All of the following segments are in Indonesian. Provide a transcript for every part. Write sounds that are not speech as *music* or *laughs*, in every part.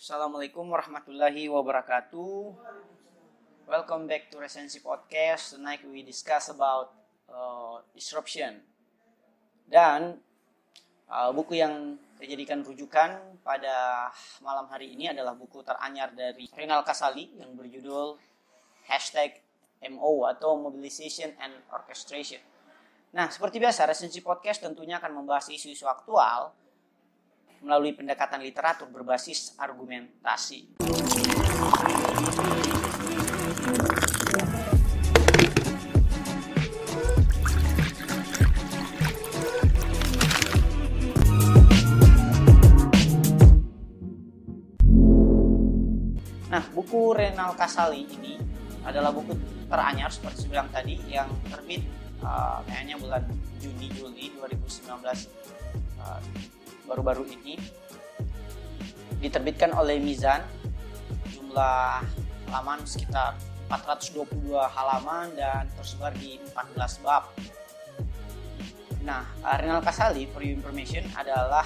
Assalamualaikum warahmatullahi wabarakatuh. Welcome back to Resensi Podcast. Tonight we discuss about uh, disruption. Dan uh, buku yang saya jadikan rujukan pada malam hari ini adalah buku teranyar dari Renal Kasali yang berjudul Hashtag MO atau Mobilization and Orchestration. Nah, seperti biasa, Resensi Podcast tentunya akan membahas isu-isu aktual melalui pendekatan literatur berbasis argumentasi. Nah, buku Renal Kasali ini adalah buku teranyar seperti saya bilang tadi yang terbit uh, kayaknya bulan Juni Juli 2019 uh, baru-baru ini diterbitkan oleh Mizan jumlah halaman sekitar 422 halaman dan tersebar di 14 bab. Nah, Renal Kasali, for your information, adalah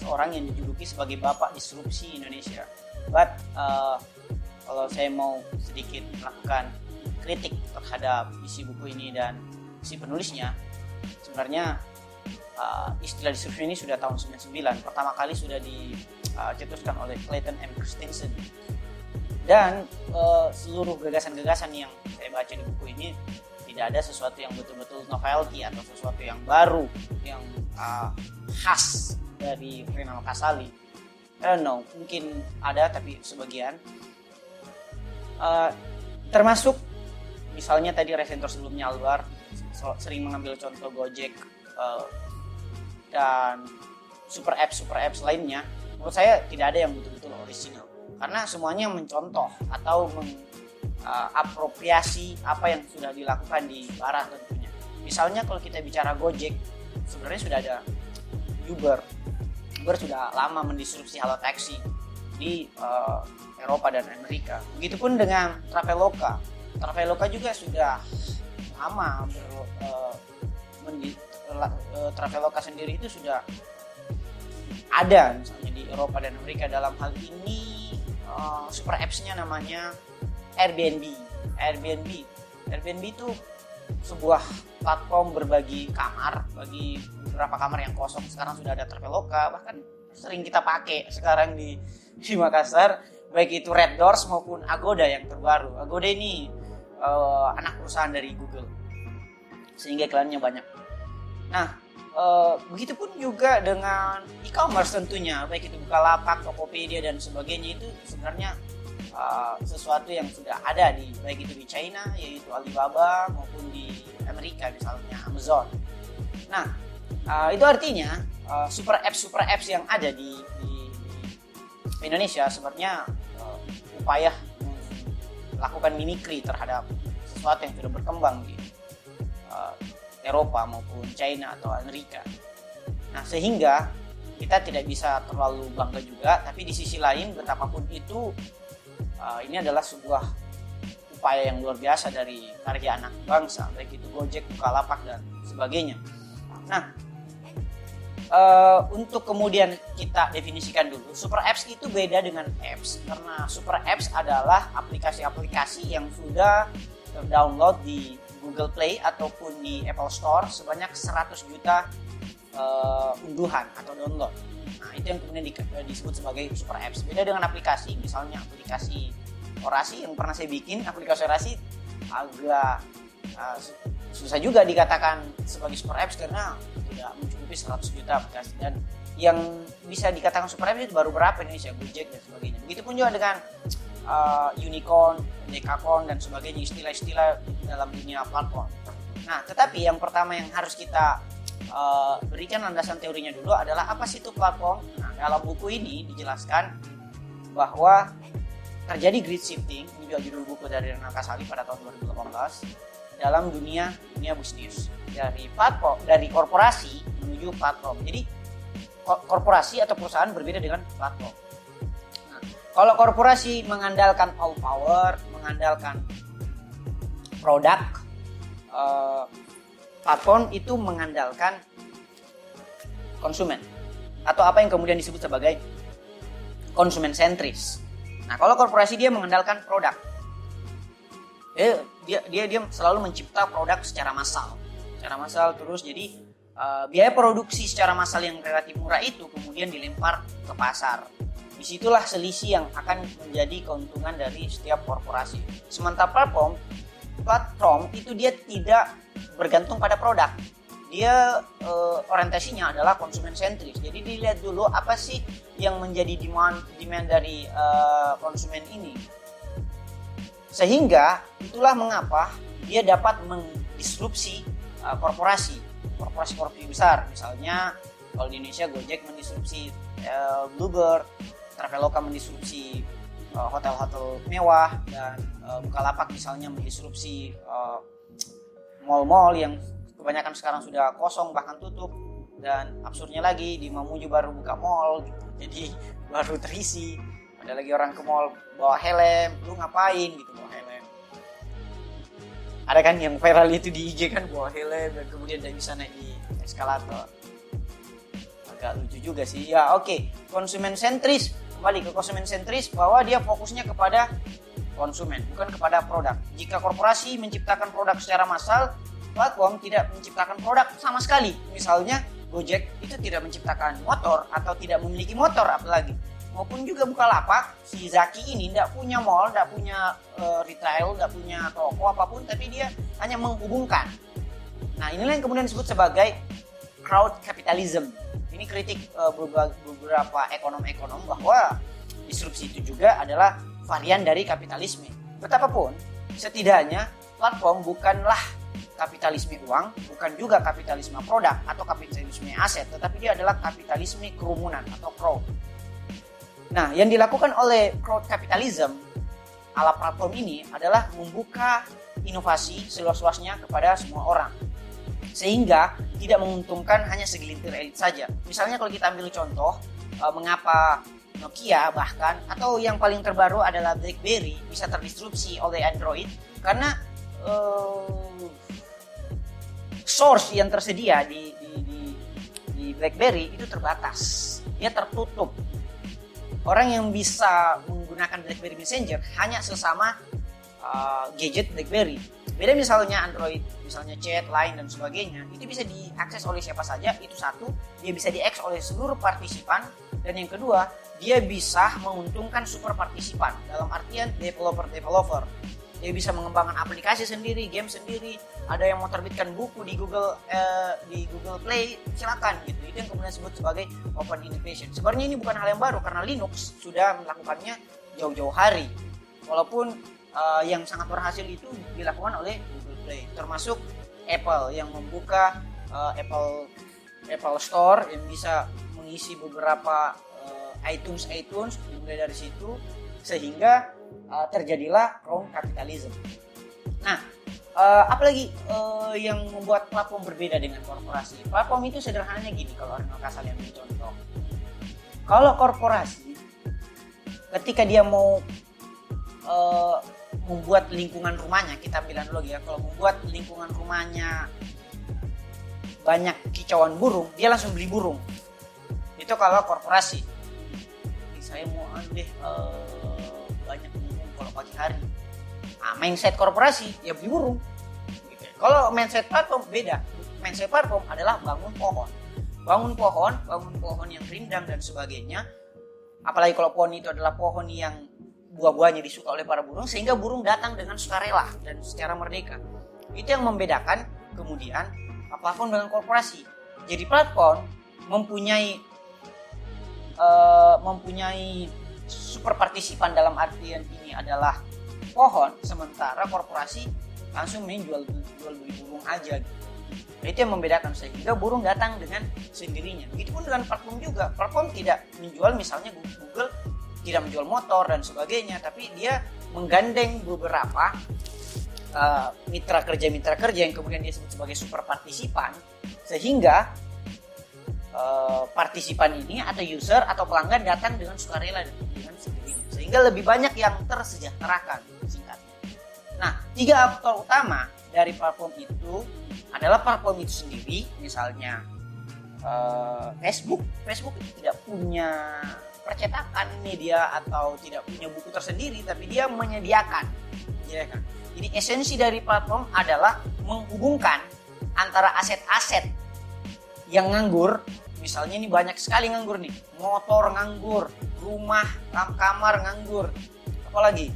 seorang yang dijuluki sebagai bapak disrupsi Indonesia. But uh, kalau saya mau sedikit melakukan kritik terhadap isi buku ini dan isi penulisnya, sebenarnya uh, istilah disrupsi ini sudah tahun 99 pertama kali sudah dicetuskan uh, oleh Clayton M. Christensen. Dan uh, seluruh gagasan-gagasan yang saya baca di buku ini tidak ada sesuatu yang betul-betul novelty atau sesuatu yang baru yang uh, khas dari Renal Kasali I don't know mungkin ada tapi sebagian. Uh, termasuk misalnya tadi resentor sebelumnya Alvar sering mengambil contoh Gojek uh, dan super apps super apps lainnya menurut saya tidak ada yang betul-betul original. Karena semuanya mencontoh atau mengapropriasi uh, apa yang sudah dilakukan di barat tentunya. Misalnya kalau kita bicara Gojek sebenarnya sudah ada Uber. Uber sudah lama mendisrupsi halo taxi di uh, Eropa dan Amerika. Begitupun dengan Traveloka. Traveloka juga sudah lama ber, uh, Eh, Traveloka sendiri itu sudah ada misalnya di Eropa dan Amerika dalam hal ini uh, super apps-nya namanya Airbnb. Airbnb. Airbnb itu sebuah platform berbagi kamar bagi beberapa kamar yang kosong sekarang sudah ada Traveloka bahkan sering kita pakai sekarang di di Makassar baik itu Red Doors maupun Agoda yang terbaru. Agoda ini uh, anak perusahaan dari Google sehingga iklannya banyak. Nah, e, begitupun juga dengan e-commerce tentunya, baik itu Bukalapak, Tokopedia dan sebagainya itu sebenarnya e, sesuatu yang sudah ada di baik itu di China yaitu Alibaba maupun di Amerika misalnya Amazon. Nah, e, itu artinya e, super apps super apps yang ada di, di, di Indonesia sebenarnya e, upaya melakukan mimikri terhadap sesuatu yang sudah berkembang di Eropa maupun China atau Amerika. Nah, sehingga kita tidak bisa terlalu bangga juga, tapi di sisi lain betapapun itu uh, ini adalah sebuah upaya yang luar biasa dari karya anak bangsa, baik itu Gojek, Bukalapak dan sebagainya. Nah, uh, untuk kemudian kita definisikan dulu, super apps itu beda dengan apps karena super apps adalah aplikasi-aplikasi yang sudah terdownload di Google Play ataupun di Apple Store sebanyak 100 juta uh, unduhan atau download. Nah, itu yang kemudian di, disebut sebagai super apps. Beda dengan aplikasi, misalnya aplikasi orasi yang pernah saya bikin, aplikasi orasi agak uh, susah juga dikatakan sebagai super apps karena tidak mencukupi 100 juta aplikasi dan yang bisa dikatakan super apps itu baru berapa Indonesia, Gojek dan sebagainya. Begitupun juga dengan uh, unicorn, decacon dan sebagainya istilah-istilah dalam dunia platform. Nah, tetapi yang pertama yang harus kita uh, berikan landasan teorinya dulu adalah apa sih itu platform? Nah, dalam buku ini dijelaskan bahwa terjadi grid shifting, ini juga judul buku dari Renal Kasali pada tahun 2018 dalam dunia dunia bisnis dari platform dari korporasi menuju platform. Jadi korporasi atau perusahaan berbeda dengan platform. Kalau korporasi mengandalkan all power, mengandalkan produk, uh, platform itu mengandalkan konsumen atau apa yang kemudian disebut sebagai konsumen sentris. Nah, kalau korporasi dia mengandalkan produk. Dia dia dia, dia selalu mencipta produk secara massal. Secara massal terus jadi uh, biaya produksi secara massal yang relatif murah itu kemudian dilempar ke pasar. Di situlah selisih yang akan menjadi keuntungan dari setiap korporasi. Sementara platform, platform itu dia tidak bergantung pada produk dia uh, orientasinya adalah konsumen sentris. Jadi dilihat dulu apa sih yang menjadi demand demand dari uh, konsumen ini. Sehingga itulah mengapa dia dapat mendisrupsi uh, korporasi, korporasi-korporasi besar. Misalnya kalau di Indonesia Gojek mendisrupsi Bluebird, Traveloka mendisrupsi hotel-hotel mewah dan uh, Bukalapak misalnya mendisrupsi uh, mall-mall yang kebanyakan sekarang sudah kosong bahkan tutup. Dan absurdnya lagi di Mamuju baru buka mall *laughs* jadi baru terisi. Ada lagi orang ke mall bawa helm lu ngapain? gitu bawa helm. Ada kan yang viral itu di IG kan bawa helm dan kemudian dia bisa naik di eskalator. Agak lucu juga sih. Ya oke. Okay. konsumen sentris kembali ke konsumen sentris bahwa dia fokusnya kepada konsumen bukan kepada produk jika korporasi menciptakan produk secara massal platform tidak menciptakan produk sama sekali. Misalnya Gojek itu tidak menciptakan motor atau tidak memiliki motor apalagi. Maupun juga Bukalapak, si Zaki ini tidak punya mall, tidak punya uh, retail, tidak punya toko apa pun, tapi dia hanya menghubungkan. Nah inilah yang kemudian disebut sebagai crowd capitalism. Ini kritik uh, beberapa ekonom-ekonom bahwa disrupsi itu juga adalah varian dari kapitalisme. Betapapun, setidaknya platform bukanlah kapitalisme uang, bukan juga kapitalisme produk atau kapitalisme aset, tetapi dia adalah kapitalisme kerumunan atau crowd. Nah, yang dilakukan oleh crowd capitalism ala platform ini adalah membuka inovasi seluas-luasnya kepada semua orang. Sehingga tidak menguntungkan hanya segelintir elit saja. Misalnya kalau kita ambil contoh, eh, mengapa Nokia bahkan atau yang paling terbaru adalah BlackBerry bisa terdisrupsi oleh Android karena uh, source yang tersedia di, di, di, di BlackBerry itu terbatas, dia tertutup. Orang yang bisa menggunakan BlackBerry Messenger hanya sesama uh, gadget BlackBerry. Beda misalnya Android, misalnya chat, line dan sebagainya, itu bisa diakses oleh siapa saja. Itu satu, dia bisa diakses oleh seluruh partisipan. Dan yang kedua, dia bisa menguntungkan super partisipan dalam artian developer-developer dia bisa mengembangkan aplikasi sendiri, game sendiri. Ada yang mau terbitkan buku di Google eh, di Google Play, silakan gitu. Itu yang kemudian disebut sebagai open innovation. Sebenarnya ini bukan hal yang baru karena Linux sudah melakukannya jauh-jauh hari. Walaupun eh, yang sangat berhasil itu dilakukan oleh Google Play, termasuk Apple yang membuka eh, Apple Apple Store yang bisa mengisi beberapa eh, iTunes iTunes mulai dari situ sehingga uh, terjadilah crown capitalism. Nah, uh, apalagi uh, yang membuat platform berbeda dengan korporasi? Platform itu sederhananya gini kalau orang kasar yang contoh. Kalau korporasi ketika dia mau uh, membuat lingkungan rumahnya, kita bilang dulu ya, kalau membuat lingkungan rumahnya banyak kicauan burung, dia langsung beli burung. Itu kalau korporasi. Saya mau deh uh, banyak kalau pagi hari nah, mindset korporasi ya beli burung gitu. kalau mindset platform beda mindset platform adalah bangun pohon bangun pohon bangun pohon yang rindang dan sebagainya apalagi kalau pohon itu adalah pohon yang buah-buahnya disuka oleh para burung sehingga burung datang dengan sukarela dan secara merdeka itu yang membedakan kemudian platform dengan korporasi jadi platform mempunyai uh, mempunyai super partisipan dalam artian ini adalah pohon sementara korporasi langsung main jual jual beli burung aja gitu. Nah, itu yang membedakan sehingga burung datang dengan sendirinya. Begitupun dengan platform juga. Platform tidak menjual misalnya Google tidak menjual motor dan sebagainya, tapi dia menggandeng beberapa uh, mitra kerja mitra kerja yang kemudian dia sebut sebagai super partisipan sehingga uh, partisipan ini atau user atau pelanggan datang dengan sukarela dengan sendirinya sehingga lebih banyak yang tersejahterakan singkatnya. Nah, tiga aktor utama dari platform itu adalah platform itu sendiri, misalnya uh, Facebook. Facebook tidak punya percetakan media atau tidak punya buku tersendiri tapi dia menyediakan. Ya kan? Jadi esensi dari platform adalah menghubungkan antara aset-aset yang nganggur. Misalnya ini banyak sekali nganggur nih. Motor nganggur rumah kamar nganggur. Apalagi?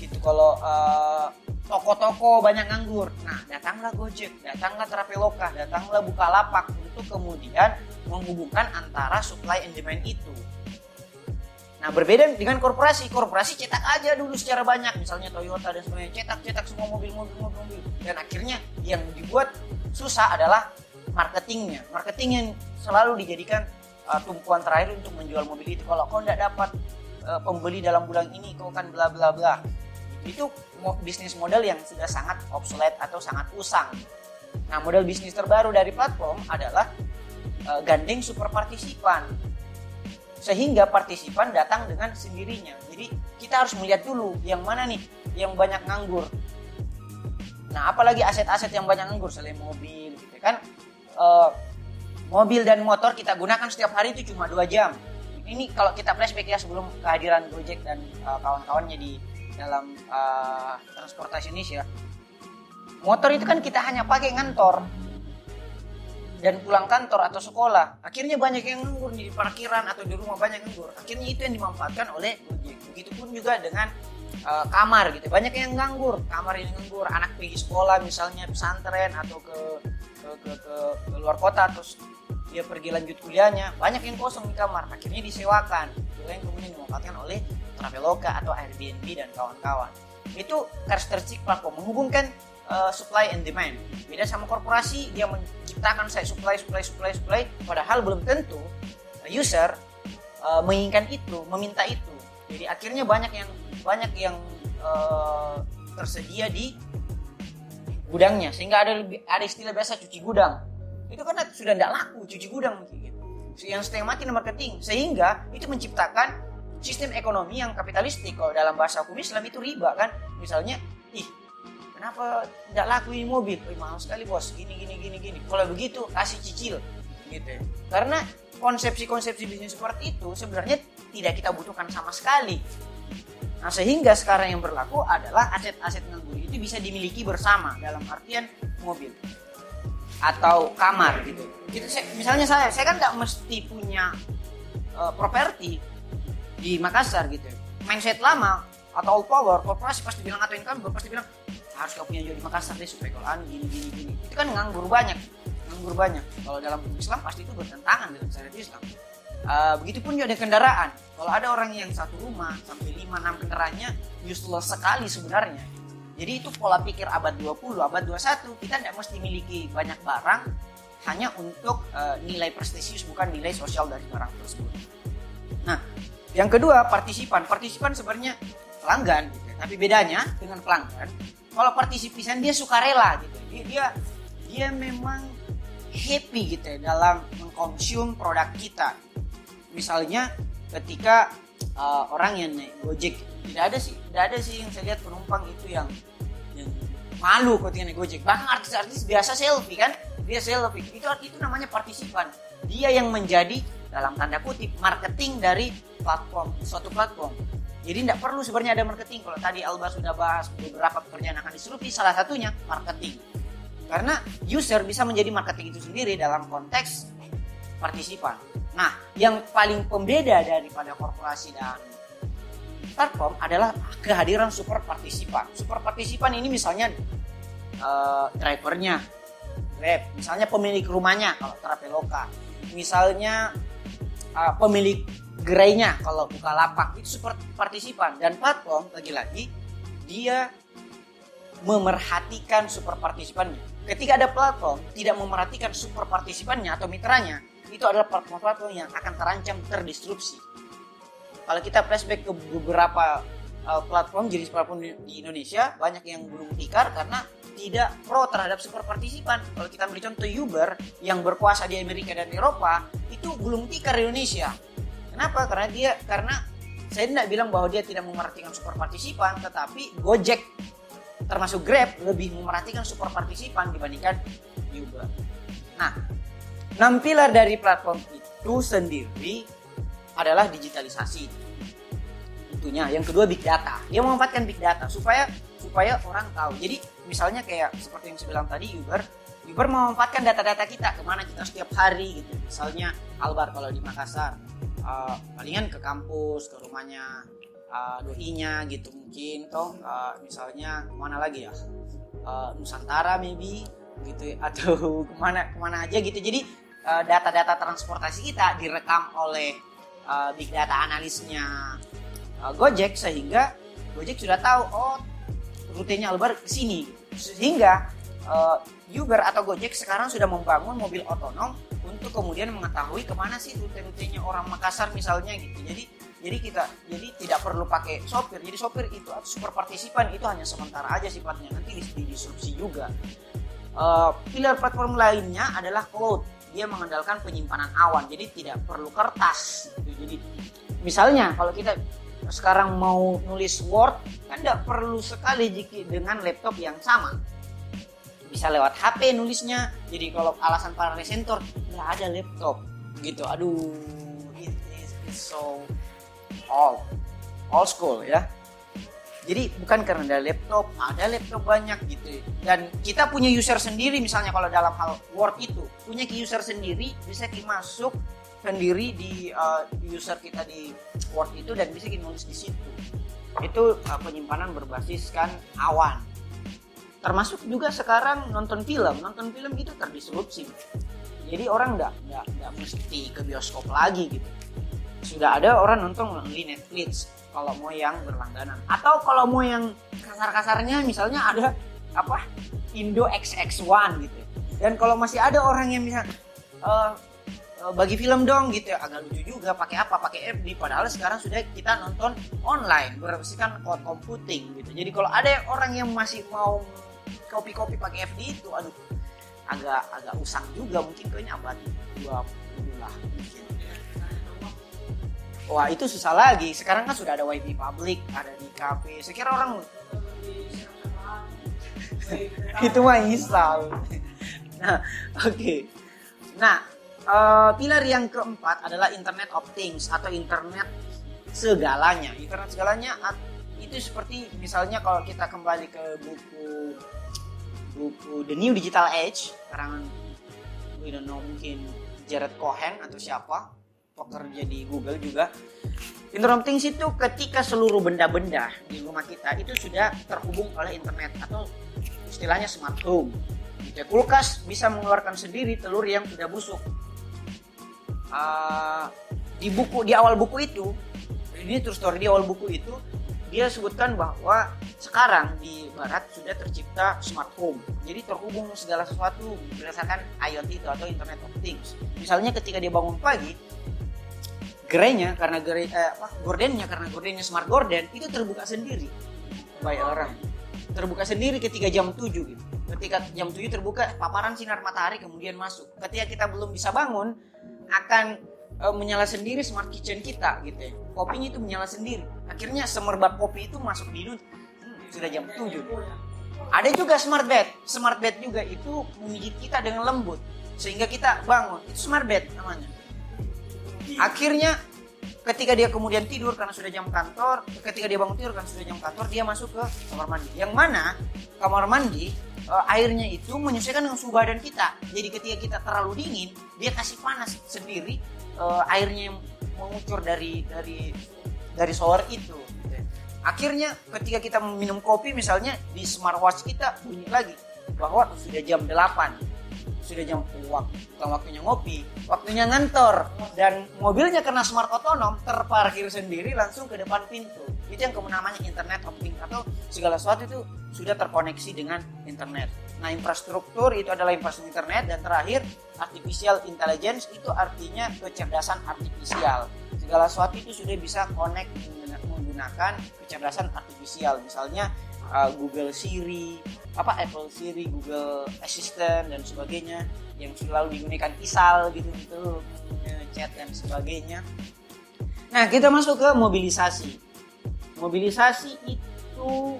Itu kalau uh, toko-toko banyak nganggur. Nah, datanglah Gojek, datanglah Traveloka, datanglah Bukalapak untuk kemudian menghubungkan antara supply and demand itu. Nah, berbeda dengan korporasi. Korporasi cetak aja dulu secara banyak, misalnya Toyota dan sebagainya, cetak-cetak semua mobil-mobil mobil-mobil. Dan akhirnya yang dibuat susah adalah marketingnya. Marketing yang selalu dijadikan uh, tumpuan terakhir untuk menjual mobil itu. Kalau kau tidak dapat uh, pembeli dalam bulan ini, kau kan bla bla bla. Itu bisnis model yang sudah sangat obsolete atau sangat usang. Nah, model bisnis terbaru dari platform adalah uh, gandeng super partisipan sehingga partisipan datang dengan sendirinya. Jadi kita harus melihat dulu yang mana nih yang banyak nganggur. Nah, apalagi aset-aset yang banyak nganggur selain mobil, gitu kan? Uh, mobil dan motor kita gunakan setiap hari itu cuma dua jam. Ini kalau kita flashback ya sebelum kehadiran Gojek dan uh, kawan-kawannya di dalam uh, transportasi Indonesia. Motor itu kan kita hanya pakai ngantor, dan pulang kantor atau sekolah akhirnya banyak yang nganggur di parkiran atau di rumah banyak nganggur. Akhirnya itu yang dimanfaatkan oleh Gojek. Begitupun juga dengan uh, kamar gitu. Banyak yang nganggur kamar yang nganggur. Anak pergi sekolah misalnya pesantren atau ke ke, ke, ke, ke luar kota terus dia pergi lanjut kuliahnya banyak yang kosong di kamar. Akhirnya disewakan. Itu yang kemudian dimanfaatkan oleh Traveloka atau Airbnb dan kawan-kawan. Itu karakteristik platform menghubungkan uh, supply and demand. Beda sama korporasi dia menciptakan saya supply supply supply supply padahal belum tentu user uh, menginginkan itu, meminta itu. Jadi akhirnya banyak yang banyak yang uh, tersedia di gudangnya sehingga ada ada istilah biasa cuci gudang. Itu kan sudah tidak laku cuci gudang gitu. Yang mati marketing sehingga itu menciptakan sistem ekonomi yang kapitalistik kalau dalam bahasa hukum Islam itu riba kan misalnya ih kenapa tidak laku ini mobil? Oh, mahal sekali bos. Gini gini gini gini. Kalau begitu kasih cicil gitu. Karena konsepsi-konsepsi bisnis seperti itu sebenarnya tidak kita butuhkan sama sekali. Nah sehingga sekarang yang berlaku adalah aset-aset nganggur itu bisa dimiliki bersama dalam artian mobil atau kamar gitu. Gitu misalnya saya saya kan nggak mesti punya uh, properti di Makassar gitu. Mindset lama atau power korporasi pasti bilang atau income pasti bilang harus kau punya di Makassar deh supaya anu gini gini gini. Itu kan nganggur banyak nganggur banyak. Kalau dalam Islam pasti itu bertentangan dengan syariat Islam. Uh, begitupun juga ada kendaraan. Kalau ada orang yang satu rumah sampai 5 6 kendaraannya useless sekali sebenarnya. Jadi itu pola pikir abad 20 abad 21 kita tidak mesti memiliki banyak barang hanya untuk uh, nilai prestisius bukan nilai sosial dari barang tersebut. Nah yang kedua partisipan. Partisipan sebenarnya pelanggan gitu. tapi bedanya dengan pelanggan kalau partisipan dia suka rela gitu. Dia dia, dia memang happy gitu ya dalam mengkonsum produk kita. Misalnya ketika uh, orang yang naik gojek tidak ada sih tidak ada sih yang saya lihat penumpang itu yang yang malu ketika naik gojek. Bahkan artis-artis biasa selfie kan? Dia selfie. Itu itu namanya partisipan. Dia yang menjadi dalam tanda kutip marketing dari platform suatu platform jadi tidak perlu sebenarnya ada marketing. Kalau tadi Alba sudah bahas beberapa pekerjaan akan disrupsi, salah satunya marketing. Karena user bisa menjadi marketing itu sendiri dalam konteks partisipan. Nah, yang paling pembeda daripada korporasi dan platform adalah kehadiran super partisipan. Super partisipan ini misalnya uh, drivernya, Grab, misalnya pemilik rumahnya kalau Traveloka, misalnya uh, pemilik gerainya kalau buka lapak itu seperti partisipan dan platform lagi-lagi dia memerhatikan super partisipannya. Ketika ada platform tidak memerhatikan super partisipannya atau mitranya, itu adalah platform-platform yang akan terancam terdisrupsi. Kalau kita flashback ke beberapa uh, platform jenis platform di Indonesia, banyak yang belum tikar karena tidak pro terhadap super partisipan. Kalau kita ambil contoh Uber yang berkuasa di Amerika dan Eropa, itu belum tikar di Indonesia Kenapa? Karena dia karena saya tidak bilang bahwa dia tidak memerhatikan super partisipan, tetapi Gojek termasuk Grab lebih memerhatikan super partisipan dibandingkan Uber. Nah, enam dari platform itu sendiri adalah digitalisasi. Tentunya. Yang kedua big data. Dia memanfaatkan big data supaya supaya orang tahu. Jadi misalnya kayak seperti yang saya bilang tadi Uber, Uber memanfaatkan data-data kita ke mana kita setiap hari gitu. Misalnya Albar kalau di Makassar, uh, palingan ke kampus, ke rumahnya uh, doinya gitu mungkin toh. Uh, misalnya ke mana lagi ya? Uh, Nusantara maybe gitu atau *laughs* ke mana ke mana aja gitu. Jadi data-data uh, transportasi kita direkam oleh uh, big data analisnya uh, Gojek sehingga Gojek sudah tahu oh rutenya Albar ke sini. Sehingga uh, Uber atau Gojek sekarang sudah membangun mobil otonom untuk kemudian mengetahui ke mana sih rute-rutenya orang Makassar misalnya gitu. Jadi jadi kita jadi tidak perlu pakai sopir. Jadi sopir itu atau super partisipan itu hanya sementara aja sifatnya. Nanti di disrupsi juga. Uh, pilar platform lainnya adalah cloud. Dia mengandalkan penyimpanan awan. Jadi tidak perlu kertas gitu. jadi misalnya kalau kita sekarang mau nulis Word kan tidak perlu sekali dengan laptop yang sama bisa lewat HP nulisnya. Jadi kalau alasan para resentor nggak ada laptop. Gitu aduh it is so old old school ya. Jadi bukan karena ada laptop ada laptop banyak gitu. Dan kita punya user sendiri misalnya kalau dalam hal Word itu punya user sendiri bisa masuk sendiri di uh, user kita di Word itu dan bisa nulis di situ. Itu uh, penyimpanan berbasiskan awan termasuk juga sekarang nonton film. Nonton film itu terdisrupsi. Jadi orang nggak nggak mesti ke bioskop lagi gitu. Sudah ada orang nonton melalui Netflix kalau mau yang berlangganan. Atau kalau mau yang kasar-kasarnya misalnya ada apa Indo XX1 gitu. Dan kalau masih ada orang yang bisa uh, bagi film dong gitu ya agak lucu juga pakai apa pakai FB padahal sekarang sudah kita nonton online berbasis-kan cloud computing gitu. Jadi kalau ada orang yang masih mau kopi-kopi pakai FB itu aduh agak agak usang juga mungkin kayaknya abad 20 lah mungkin Wah itu susah lagi. Sekarang kan sudah ada WiFi public, ada di kafe. Saya orang *laughs* itu mah install. nah, oke. Okay. Nah, uh, pilar yang keempat adalah Internet of Things atau Internet segalanya. Internet segalanya itu seperti misalnya kalau kita kembali ke buku buku The New Digital Age karangan we don't know mungkin Jared Cohen atau siapa pekerja di Google juga Internet of Things itu ketika seluruh benda-benda di rumah kita itu sudah terhubung oleh internet atau istilahnya smart home. Gitu. Kulkas bisa mengeluarkan sendiri telur yang tidak busuk. Uh, di buku di awal buku itu, ini terus story di awal buku itu dia sebutkan bahwa sekarang di barat sudah tercipta smart home. Jadi terhubung segala sesuatu berdasarkan IoT itu atau Internet of Things. Misalnya ketika dia bangun pagi, gerenya karena gerai eh, apa gordennya karena gordennya smart gorden itu terbuka sendiri baik orang. Terbuka sendiri ketika jam 7 gitu. Ketika jam 7 terbuka paparan sinar matahari kemudian masuk. Ketika kita belum bisa bangun akan e, menyala sendiri smart kitchen kita gitu ya. Kopinya itu menyala sendiri akhirnya semerbak kopi itu masuk di hmm, sudah jam 7 ada juga smart bed. Smart bed juga itu memijit kita dengan lembut. Sehingga kita bangun. Itu smart bed namanya. Akhirnya ketika dia kemudian tidur karena sudah jam kantor ketika dia bangun tidur karena sudah jam kantor dia masuk ke kamar mandi. Yang mana kamar mandi uh, airnya itu menyesuaikan dengan suhu badan kita. Jadi ketika kita terlalu dingin dia kasih panas sendiri uh, airnya yang mengucur dari dari dari shower itu akhirnya ketika kita minum kopi misalnya di smartwatch kita bunyi lagi bahwa sudah jam 8 sudah jam waktu waktunya ngopi, waktunya ngantor dan mobilnya karena smart otonom terparkir sendiri langsung ke depan pintu. Itu yang namanya internet of things atau segala sesuatu itu sudah terkoneksi dengan internet. Nah, infrastruktur itu adalah infrastruktur internet dan terakhir artificial intelligence itu artinya kecerdasan artifisial. Segala sesuatu itu sudah bisa connect menggunakan kecerdasan artifisial. Misalnya uh, Google Siri, apa Apple Siri, Google Assistant dan sebagainya yang selalu digunakan Isal gitu gitu chat dan sebagainya. Nah kita masuk ke mobilisasi. Mobilisasi itu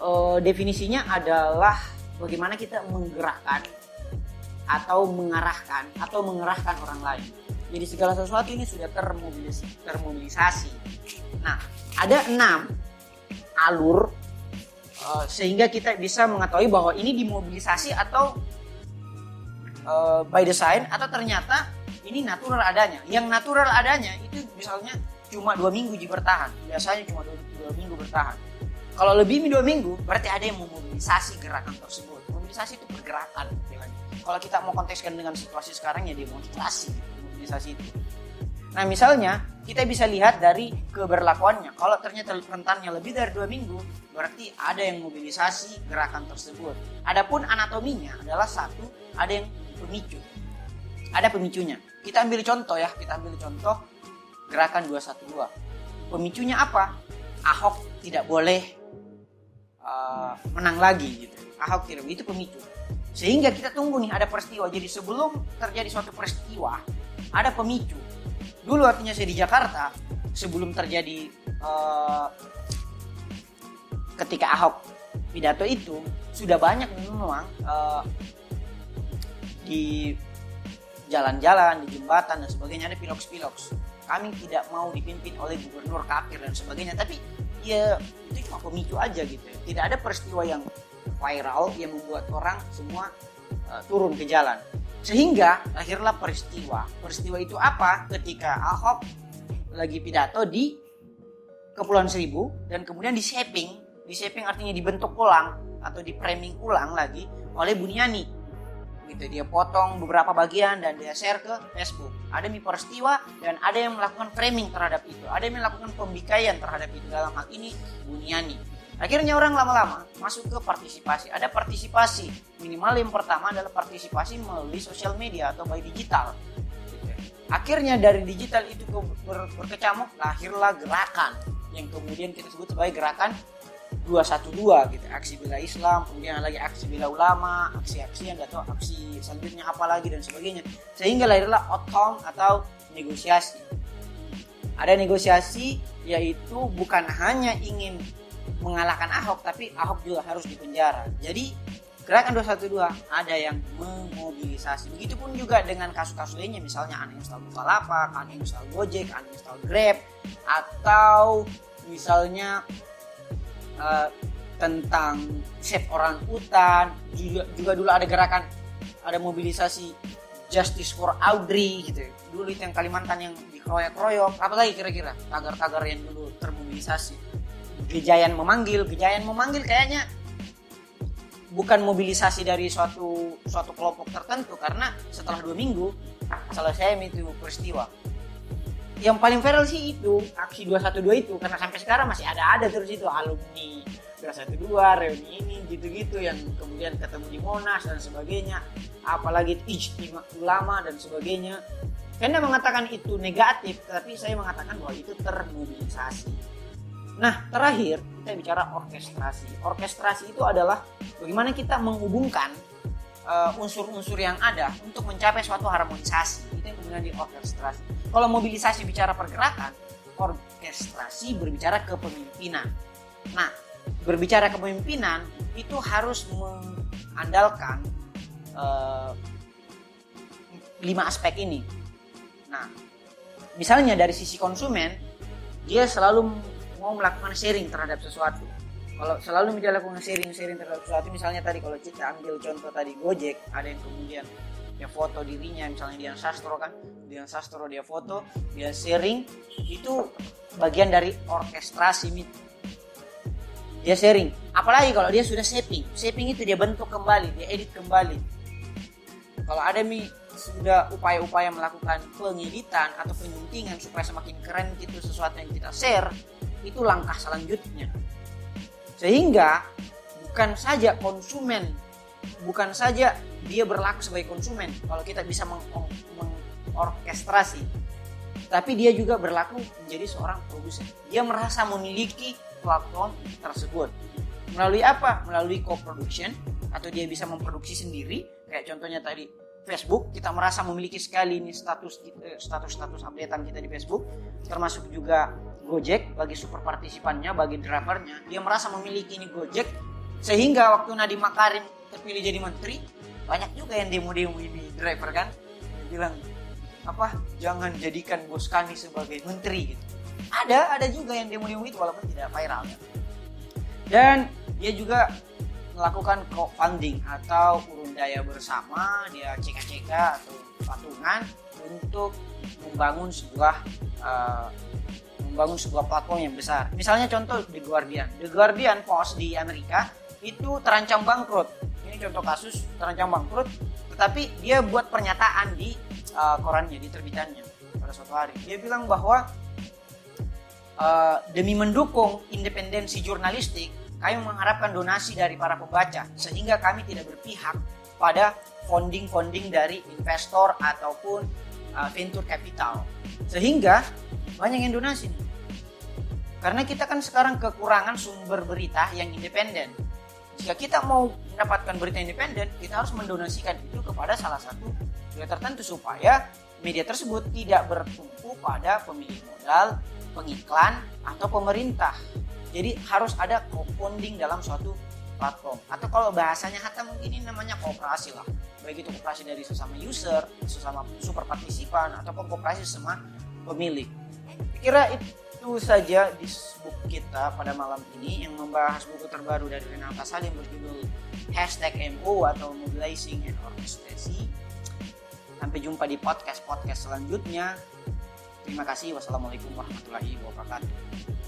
uh, definisinya adalah bagaimana kita menggerakkan atau mengarahkan atau mengerahkan orang lain. Jadi segala sesuatu ini sudah termobilis termobilisasi. Nah, ada enam alur uh, sehingga kita bisa mengetahui bahwa ini dimobilisasi atau uh, by design atau ternyata ini natural adanya. Yang natural adanya itu misalnya cuma dua minggu ji bertahan. Biasanya cuma dua, dua minggu bertahan. Kalau lebih dua minggu berarti ada yang memobilisasi gerakan tersebut. Mobilisasi itu pergerakan. Kalau kita mau kontekskan dengan situasi sekarang ya demonstrasi itu. Nah misalnya kita bisa lihat dari keberlakuannya. Kalau ternyata rentannya lebih dari dua minggu, berarti ada yang mobilisasi gerakan tersebut. Adapun anatominya adalah satu, ada yang pemicu. Ada pemicunya. Kita ambil contoh ya, kita ambil contoh gerakan 212. Pemicunya apa? Ahok tidak boleh uh, menang lagi gitu. Ahok tidak itu pemicu. Sehingga kita tunggu nih ada peristiwa. Jadi sebelum terjadi suatu peristiwa, ada pemicu. Dulu artinya saya di Jakarta, sebelum terjadi uh, ketika Ahok pidato itu, sudah banyak memang uh, di jalan-jalan, di jembatan dan sebagainya ada piloks-piloks. Kami tidak mau dipimpin oleh gubernur kafir dan sebagainya, tapi ya itu cuma pemicu aja gitu. Tidak ada peristiwa yang viral yang membuat orang semua uh, turun ke jalan. Sehingga akhirlah peristiwa. Peristiwa itu apa? Ketika Ahok lagi pidato di Kepulauan Seribu dan kemudian di shaping, di shaping artinya dibentuk ulang atau di framing ulang lagi oleh Buniani gitu dia potong beberapa bagian dan dia share ke Facebook ada mi peristiwa dan ada yang melakukan framing terhadap itu ada yang melakukan pembikaian terhadap itu dalam hal ini Buniani akhirnya orang lama-lama masuk ke partisipasi. Ada partisipasi. Minimal yang pertama adalah partisipasi melalui sosial media atau by digital. Akhirnya dari digital itu ber berkecamuk lahirlah gerakan. Yang kemudian kita sebut sebagai gerakan 212 gitu. Aksi bela Islam kemudian lagi aksi bela ulama aksi-aksi yang gak tahu aksi selanjutnya apa lagi dan sebagainya. Sehingga lahirlah outcome atau negosiasi. Ada negosiasi yaitu bukan hanya ingin mengalahkan Ahok tapi Ahok juga harus dipenjara. Jadi gerakan 212 ada yang memobilisasi. Begitupun juga dengan kasus-kasus lainnya misalnya uninstall Bukalapak, uninstall Gojek, uninstall Grab atau misalnya uh, tentang save orang hutan. Juga juga dulu ada gerakan ada mobilisasi justice for Audrey gitu. Dulu itu yang Kalimantan yang dikeroyok-keroyok. Apa lagi kira-kira tagar-tagar yang dulu termobilisasi Gejayan memanggil Gejayan memanggil kayaknya. Bukan mobilisasi dari suatu suatu kelompok tertentu karena setelah dua minggu selesai itu peristiwa. Yang paling viral sih itu aksi 212 itu karena sampai sekarang masih ada-ada terus itu alumni 212 reuni ini gitu-gitu yang kemudian ketemu di Monas dan sebagainya. Apalagi ijtima ulama dan sebagainya. Karena mengatakan itu negatif tapi saya mengatakan bahwa itu termobilisasi nah terakhir kita bicara orkestrasi. Orkestrasi itu adalah bagaimana kita menghubungkan uh, unsur-unsur yang ada untuk mencapai suatu harmonisasi. Itu yang kemudian diorkestrasi kalau mobilisasi bicara pergerakan orkestrasi berbicara kepemimpinan. Nah berbicara kepemimpinan itu harus mengandalkan uh, lima aspek ini. Nah misalnya dari sisi konsumen dia selalu mau melakukan sharing terhadap sesuatu. Kalau selalu menjalankan sharing-sharing terhadap sesuatu misalnya tadi kalau kita ambil contoh tadi Gojek ada yang kemudian dia foto dirinya misalnya Dian Sastro kan Dian Sastro dia foto dia sharing itu bagian dari orkestrasi dia sharing. Apalagi kalau dia sudah shaping. Shaping itu dia bentuk kembali dia edit kembali. Kalau ada mi sudah upaya-upaya melakukan pengeditan atau penyuntingan supaya semakin keren gitu sesuatu yang kita share itu langkah selanjutnya sehingga bukan saja konsumen, bukan saja dia berlaku sebagai konsumen kalau kita bisa mengorkestrasi, tapi dia juga berlaku menjadi seorang produsen. Dia merasa memiliki platform tersebut. Melalui apa? Melalui co-production atau dia bisa memproduksi sendiri, kayak contohnya tadi Facebook kita merasa memiliki sekali ini status eh, status status updatean kita di Facebook termasuk juga Gojek bagi super partisipannya, bagi drivernya, dia merasa memiliki ini Gojek sehingga waktu Nadiem Makarim terpilih jadi menteri banyak juga yang demo-demo ini driver kan dia bilang apa jangan jadikan bos kami sebagai menteri gitu ada ada juga yang demo-demo itu walaupun tidak viral ya. dan dia juga melakukan crowdfunding atau urun daya bersama dia CK-CK atau patungan untuk membangun sebuah uh, membangun sebuah platform yang besar. Misalnya contoh The Guardian. The Guardian Post di Amerika itu terancam bangkrut. Ini contoh kasus terancam bangkrut, tetapi dia buat pernyataan di uh, korannya, di terbitannya pada suatu hari. Dia bilang bahwa uh, demi mendukung independensi jurnalistik, kami mengharapkan donasi dari para pembaca sehingga kami tidak berpihak pada funding-funding dari investor ataupun uh, venture capital. Sehingga banyak yang donasi. Karena kita kan sekarang kekurangan sumber berita yang independen. Jika kita mau mendapatkan berita independen, kita harus mendonasikan itu kepada salah satu media tertentu supaya media tersebut tidak bertumpu pada pemilik modal, pengiklan, atau pemerintah. Jadi harus ada crowdfunding dalam suatu platform. Atau kalau bahasanya hatta mungkin ini namanya kooperasi lah. Baik itu kooperasi dari sesama user, sesama super partisipan, ataupun kooperasi sesama pemilik. Kira itu saja di book kita pada malam ini yang membahas buku terbaru dari Renata Salim berjudul Hashtag MO atau Mobilizing and Orchestrasi. Sampai jumpa di podcast-podcast selanjutnya. Terima kasih. Wassalamualaikum warahmatullahi wabarakatuh.